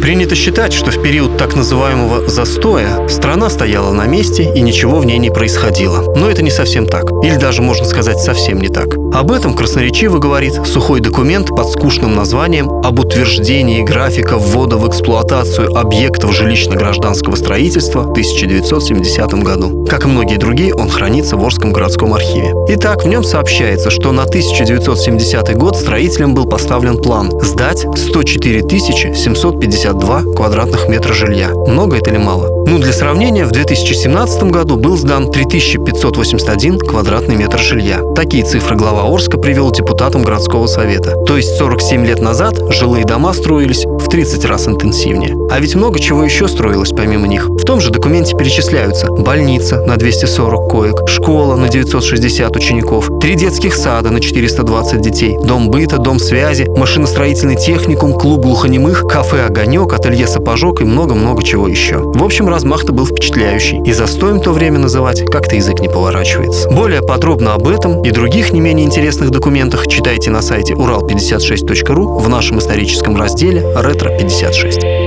Принято считать, что в период так называемого «застоя» страна стояла на месте и ничего в ней не происходило. Но это не совсем так. Или даже, можно сказать, совсем не так. Об этом красноречиво говорит сухой документ под скучным названием «Об утверждении графика ввода в эксплуатацию объектов жилищно-гражданского строительства в 1970 году». Как и многие другие, он хранится в Орском городском архиве. Итак, в нем сообщается, что на 1970 год строителям был поставлен план сдать 104 752 квадратных метра жилья. Много это или мало? Ну, для сравнения, в 2017 году был сдан 3581 квадратный метр жилья. Такие цифры глава Орска привел депутатам городского совета. То есть 47 лет назад жилые дома строились в 30 раз интенсивнее. А ведь много чего еще строилось помимо них. В том же документе перечисляются больница на 240 коек, школа на 960 учеников, три детских сада на 420 детей, дом быта, дом связи, машиностроительный техникум, клуб глухонемых, кафе «Огонек», ателье «Сапожок» и много-много чего еще. В общем, размах-то был впечатляющий. И застоем то время называть как-то язык не поворачивается. Более подробно об этом и других не менее интересных документах читайте на сайте урал56.ру в нашем историческом разделе «Ретро-56».